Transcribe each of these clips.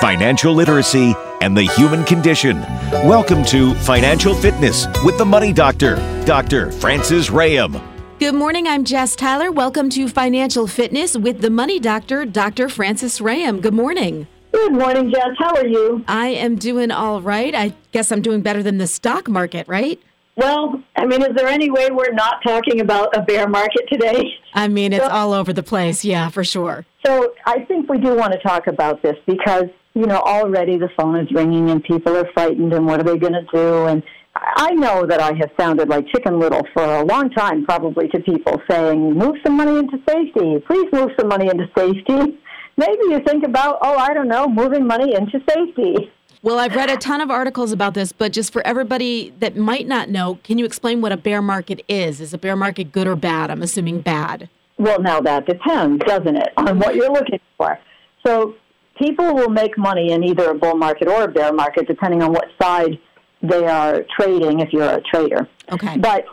financial literacy, and the human condition. Welcome to Financial Fitness with the Money Doctor, Dr. Francis Rayam. Good morning. I'm Jess Tyler. Welcome to Financial Fitness with the Money Doctor, Dr. Francis Rayam. Good morning. Good morning, Jess. How are you? I am doing all right. I guess I'm doing better than the stock market, right? Well, I mean, is there any way we're not talking about a bear market today? I mean, it's so, all over the place. Yeah, for sure. So I think we do want to talk about this because you know, already the phone is ringing and people are frightened and what are they going to do? And I know that I have sounded like Chicken Little for a long time, probably to people saying, move some money into safety. Please move some money into safety. Maybe you think about, oh, I don't know, moving money into safety. Well, I've read a ton of articles about this, but just for everybody that might not know, can you explain what a bear market is? Is a bear market good or bad? I'm assuming bad. Well, now that depends, doesn't it, on what you're looking for. So people will make money in either a bull market or a bear market, depending on what side they are trading, if you're a trader. Okay. But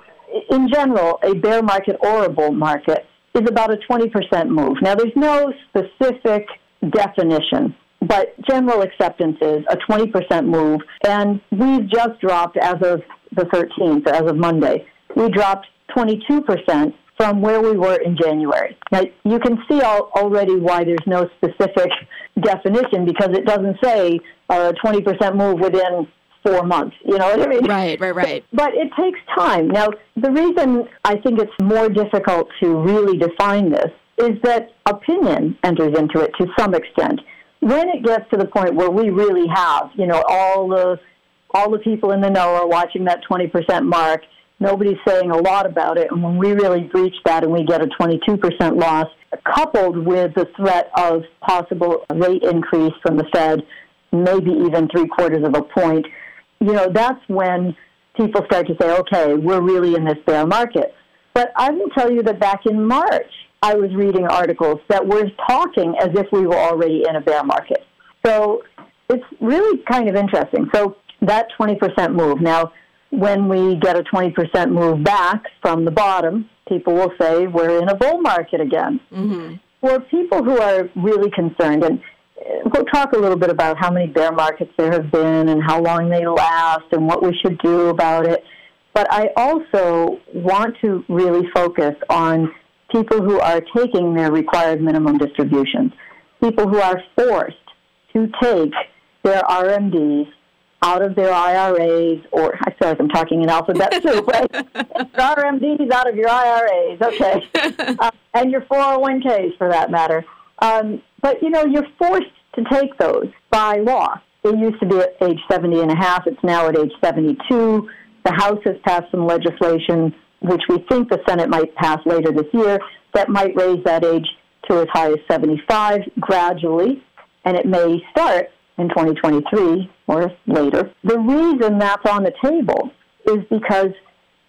in general, a bear market or a bull market is about a 20% move. Now, there's no specific definition, but general acceptance is a 20% move. And we've just dropped, as of the 13th, as of Monday, we dropped 22% from where we were in January. Now, you can see already why there's no specific definition because it doesn't say uh, a 20% move within four months. You know what I mean? Right, right, right. But it takes time. Now, the reason I think it's more difficult to really define this is that opinion enters into it to some extent. When it gets to the point where we really have, you know, all the all the people in the know are watching that 20% mark Nobody's saying a lot about it. And when we really breach that and we get a 22% loss, coupled with the threat of possible rate increase from the Fed, maybe even three quarters of a point, you know, that's when people start to say, okay, we're really in this bear market. But I will tell you that back in March, I was reading articles that were talking as if we were already in a bear market. So it's really kind of interesting. So that 20% move. Now, when we get a 20% move back from the bottom, people will say we're in a bull market again. Mm-hmm. For people who are really concerned, and uh, we'll talk a little bit about how many bear markets there have been and how long they last and what we should do about it. But I also want to really focus on people who are taking their required minimum distributions, people who are forced to take their RMDs out of their IRAs, or I feel like I'm talking in alphabet soup, right? RMDs out of your IRAs, okay, uh, and your 401ks for that matter. Um, but you know, you're forced to take those by law. It used to be at age 70 and a half. It's now at age 72. The House has passed some legislation, which we think the Senate might pass later this year, that might raise that age to as high as 75 gradually, and it may start in 2023 or later. The reason that's on the table is because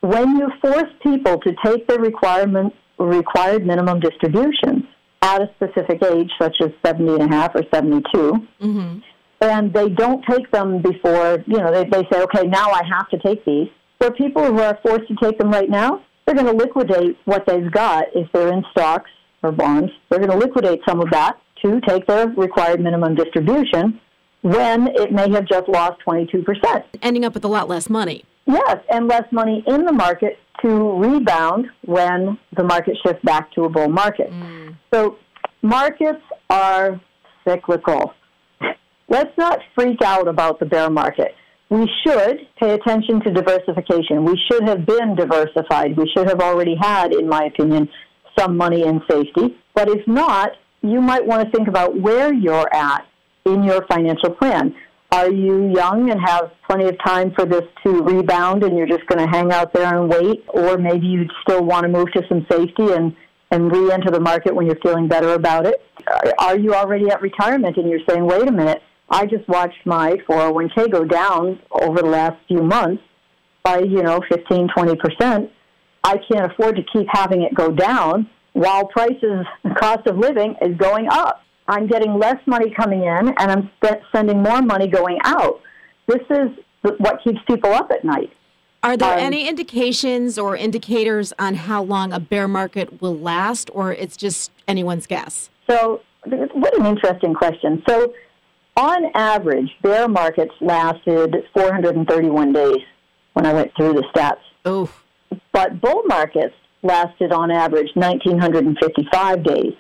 when you force people to take their requirement, required minimum distributions at a specific age, such as 70 and a half or 72, mm-hmm. and they don't take them before, you know, they, they say, okay, now I have to take these. For people who are forced to take them right now, they're going to liquidate what they've got if they're in stocks or bonds. They're going to liquidate some of that to take their required minimum distribution when it may have just lost 22%. Ending up with a lot less money. Yes, and less money in the market to rebound when the market shifts back to a bull market. Mm. So markets are cyclical. Let's not freak out about the bear market. We should pay attention to diversification. We should have been diversified. We should have already had, in my opinion, some money in safety. But if not, you might want to think about where you're at in your financial plan. Are you young and have plenty of time for this to rebound and you're just going to hang out there and wait? Or maybe you still want to move to some safety and, and re enter the market when you're feeling better about it? Are you already at retirement and you're saying, wait a minute, I just watched my 401k go down over the last few months by, you know, 15, 20%. I can't afford to keep having it go down while prices, cost of living is going up. I'm getting less money coming in and I'm sp- sending more money going out. This is what keeps people up at night. Are there um, any indications or indicators on how long a bear market will last, or it's just anyone's guess? So, what an interesting question. So, on average, bear markets lasted 431 days when I went through the stats. Oh. But bull markets lasted on average 1,955 days.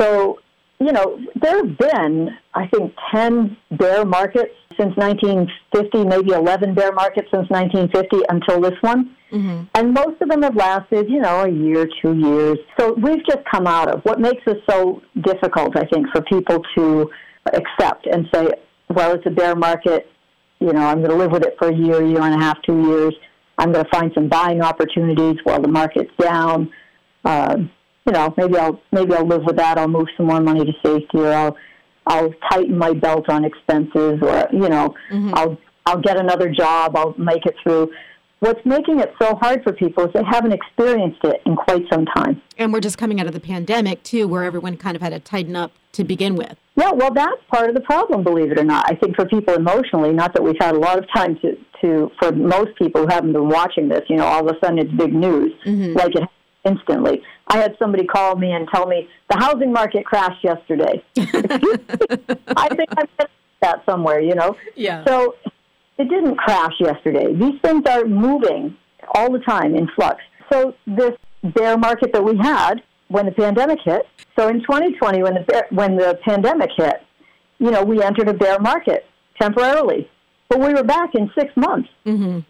So, you know, there have been, I think, 10 bear markets since 1950, maybe 11 bear markets since 1950 until this one. Mm-hmm. And most of them have lasted, you know, a year, two years. So we've just come out of what makes it so difficult, I think, for people to accept and say, well, it's a bear market. You know, I'm going to live with it for a year, year and a half, two years. I'm going to find some buying opportunities while the market's down. Uh, you know, maybe I'll maybe I'll live with that. I'll move some more money to safety, or I'll I'll tighten my belt on expenses, or you know, mm-hmm. I'll I'll get another job. I'll make it through. What's making it so hard for people is they haven't experienced it in quite some time. And we're just coming out of the pandemic too, where everyone kind of had to tighten up to begin with. Yeah, well, that's part of the problem, believe it or not. I think for people emotionally, not that we've had a lot of time to, to for most people who haven't been watching this, you know, all of a sudden it's big news, mm-hmm. like it instantly. I had somebody call me and tell me the housing market crashed yesterday. I think I missed that somewhere, you know. Yeah. So it didn't crash yesterday. These things are moving all the time in flux. So this bear market that we had when the pandemic hit. So in 2020, when the when the pandemic hit, you know, we entered a bear market temporarily, but we were back in six months. Mm-hmm.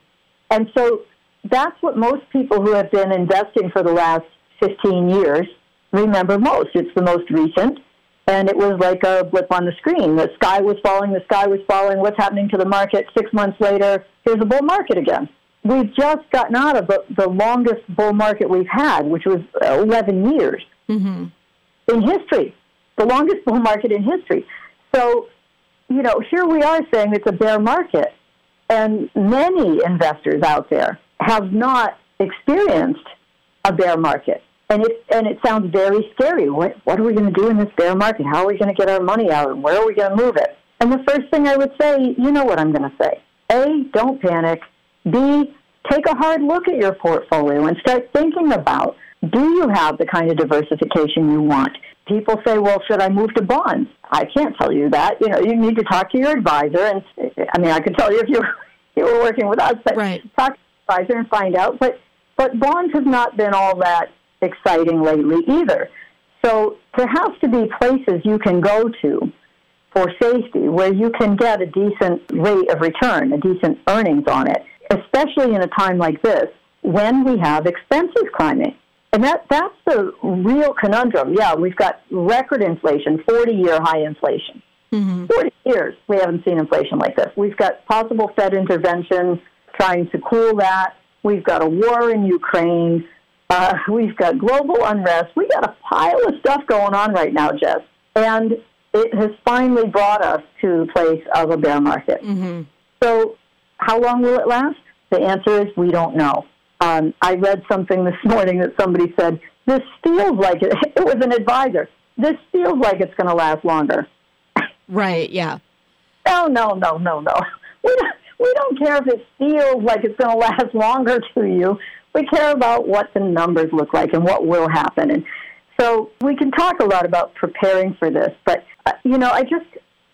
And so that's what most people who have been investing for the last 15 years remember most. It's the most recent, and it was like a blip on the screen. The sky was falling, the sky was falling. What's happening to the market? Six months later, here's a bull market again. We've just gotten out of the, the longest bull market we've had, which was 11 years mm-hmm. in history, the longest bull market in history. So, you know, here we are saying it's a bear market, and many investors out there have not experienced a bear market. And it, and it sounds very scary. What, what are we going to do in this bear market? How are we going to get our money out? And where are we going to move it? And the first thing I would say, you know what I'm going to say. A, don't panic. B, take a hard look at your portfolio and start thinking about do you have the kind of diversification you want? People say, well, should I move to bonds? I can't tell you that. You know, you need to talk to your advisor. And I mean, I could tell you if you, you were working with us, but right. talk advisor and find out. But, but bonds have not been all that exciting lately either. So there has to be places you can go to for safety where you can get a decent rate of return, a decent earnings on it especially in a time like this when we have expenses climbing. And that, that's the real conundrum. Yeah, we've got record inflation, 40 year high inflation. Mm-hmm. 40 years we haven't seen inflation like this. We've got possible Fed intervention trying to cool that. We've got a war in Ukraine. Uh, we've got global unrest. We've got a pile of stuff going on right now, Jess. And it has finally brought us to the place of a bear market. Mm-hmm. So how long will it last? The answer is we don't know. Um, I read something this morning that somebody said, this feels like it, it was an advisor. This feels like it's going to last longer. Right, yeah. No, no, no, no, no. We don't, we don't care if it feels like it's going to last longer to you. We care about what the numbers look like and what will happen. And so we can talk a lot about preparing for this, but, uh, you know, I just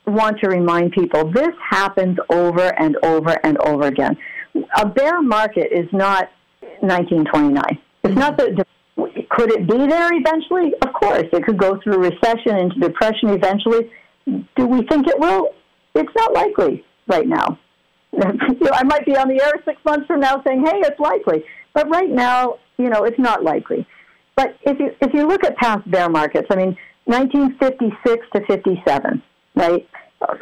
want to remind people this happens over and over and over again. A bear market is not 1929. It's not that. Could it be there eventually? Of course, it could go through recession into depression eventually. Do we think it will? It's not likely right now. you know, I might be on the air six months from now saying, "Hey, it's likely," but right now, you know, it's not likely. But if you if you look at past bear markets, I mean, 1956 to 57, right?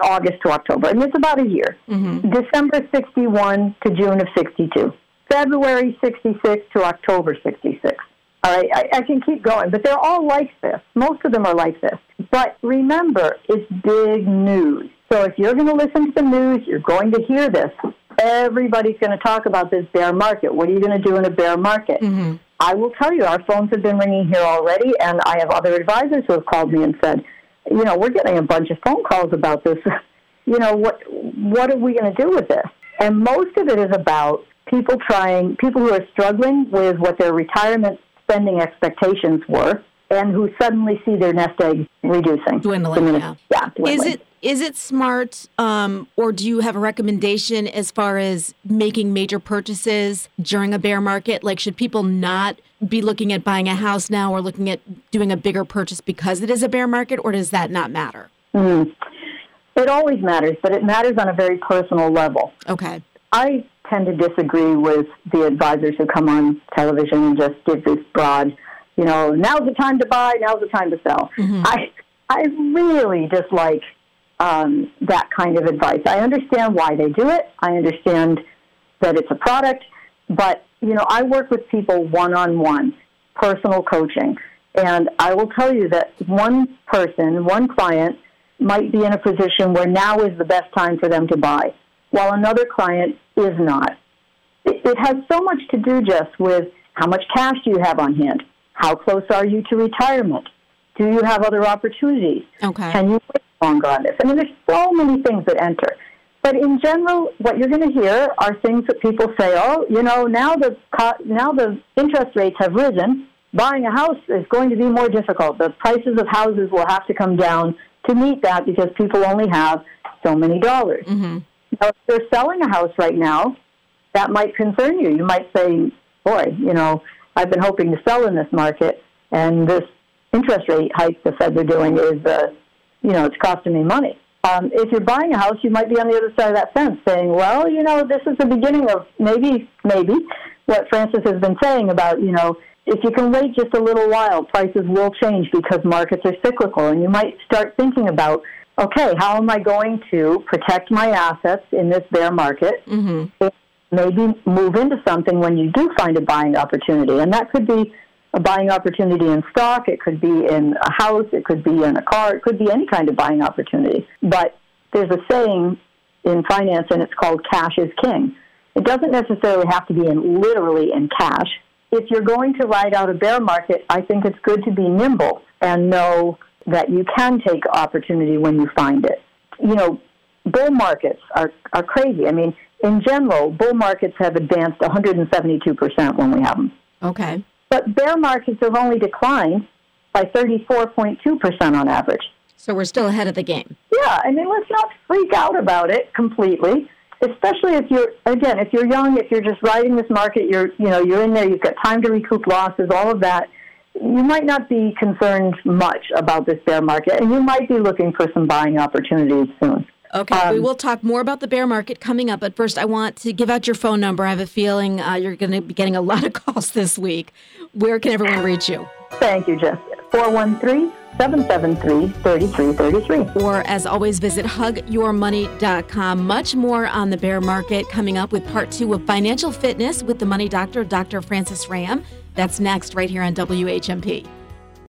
August to October, and it's about a year. Mm-hmm. December 61 to June of 62. February 66 to October 66. All right, I, I can keep going, but they're all like this. Most of them are like this. But remember, it's big news. So if you're going to listen to the news, you're going to hear this. Everybody's going to talk about this bear market. What are you going to do in a bear market? Mm-hmm. I will tell you, our phones have been ringing here already, and I have other advisors who have called me and said, you know, we're getting a bunch of phone calls about this. you know, what what are we going to do with this? And most of it is about people trying, people who are struggling with what their retirement spending expectations were, and who suddenly see their nest egg reducing, dwindling. Yeah, dwindling. Is it is it smart, um, or do you have a recommendation as far as making major purchases during a bear market? Like, should people not be looking at buying a house now or looking at doing a bigger purchase because it is a bear market, or does that not matter? Mm. It always matters, but it matters on a very personal level. Okay. I tend to disagree with the advisors who come on television and just give this broad, you know, now's the time to buy, now's the time to sell. Mm-hmm. I I really dislike um, that kind of advice. I understand why they do it. I understand that it's a product, but you know, I work with people one on one, personal coaching, and I will tell you that one person, one client, might be in a position where now is the best time for them to buy, while another client is not. It, it has so much to do just with how much cash do you have on hand? How close are you to retirement? Do you have other opportunities? Okay. Can you wait longer on this? I mean, there's so many things that enter. But in general, what you're going to hear are things that people say, "Oh, you know, now the now the interest rates have risen. Buying a house is going to be more difficult. The prices of houses will have to come down to meet that because people only have so many dollars. Mm-hmm. Now, if they're selling a house right now, that might concern you. You might say, boy, you know, I've been hoping to sell in this market, and this interest rate hike the Feds are doing is, uh, you know, it's costing me money. Um, if you're buying a house, you might be on the other side of that fence saying, well, you know, this is the beginning of maybe, maybe what Frances has been saying about, you know, if you can wait just a little while, prices will change because markets are cyclical. And you might start thinking about, okay, how am I going to protect my assets in this bear market? Mm-hmm. Maybe move into something when you do find a buying opportunity. And that could be a buying opportunity in stock, it could be in a house, it could be in a car, it could be any kind of buying opportunity. But there's a saying in finance, and it's called cash is king. It doesn't necessarily have to be in literally in cash if you're going to ride out a bear market, I think it's good to be nimble and know that you can take opportunity when you find it. You know, bull markets are, are crazy. I mean, in general, bull markets have advanced 172% when we have them. Okay. But bear markets have only declined by 34.2% on average. So we're still ahead of the game. Yeah, I mean, let's not freak out about it completely especially if you're again if you're young if you're just riding this market you're you know you're in there you've got time to recoup losses all of that you might not be concerned much about this bear market and you might be looking for some buying opportunities soon Okay, um, we will talk more about the bear market coming up, but first I want to give out your phone number. I have a feeling uh, you're going to be getting a lot of calls this week. Where can everyone reach you? Thank you, Jess. 413 773 3333. Or, as always, visit hugyourmoney.com. Much more on the bear market coming up with part two of Financial Fitness with the Money Doctor, Dr. Francis Rayam. That's next, right here on WHMP.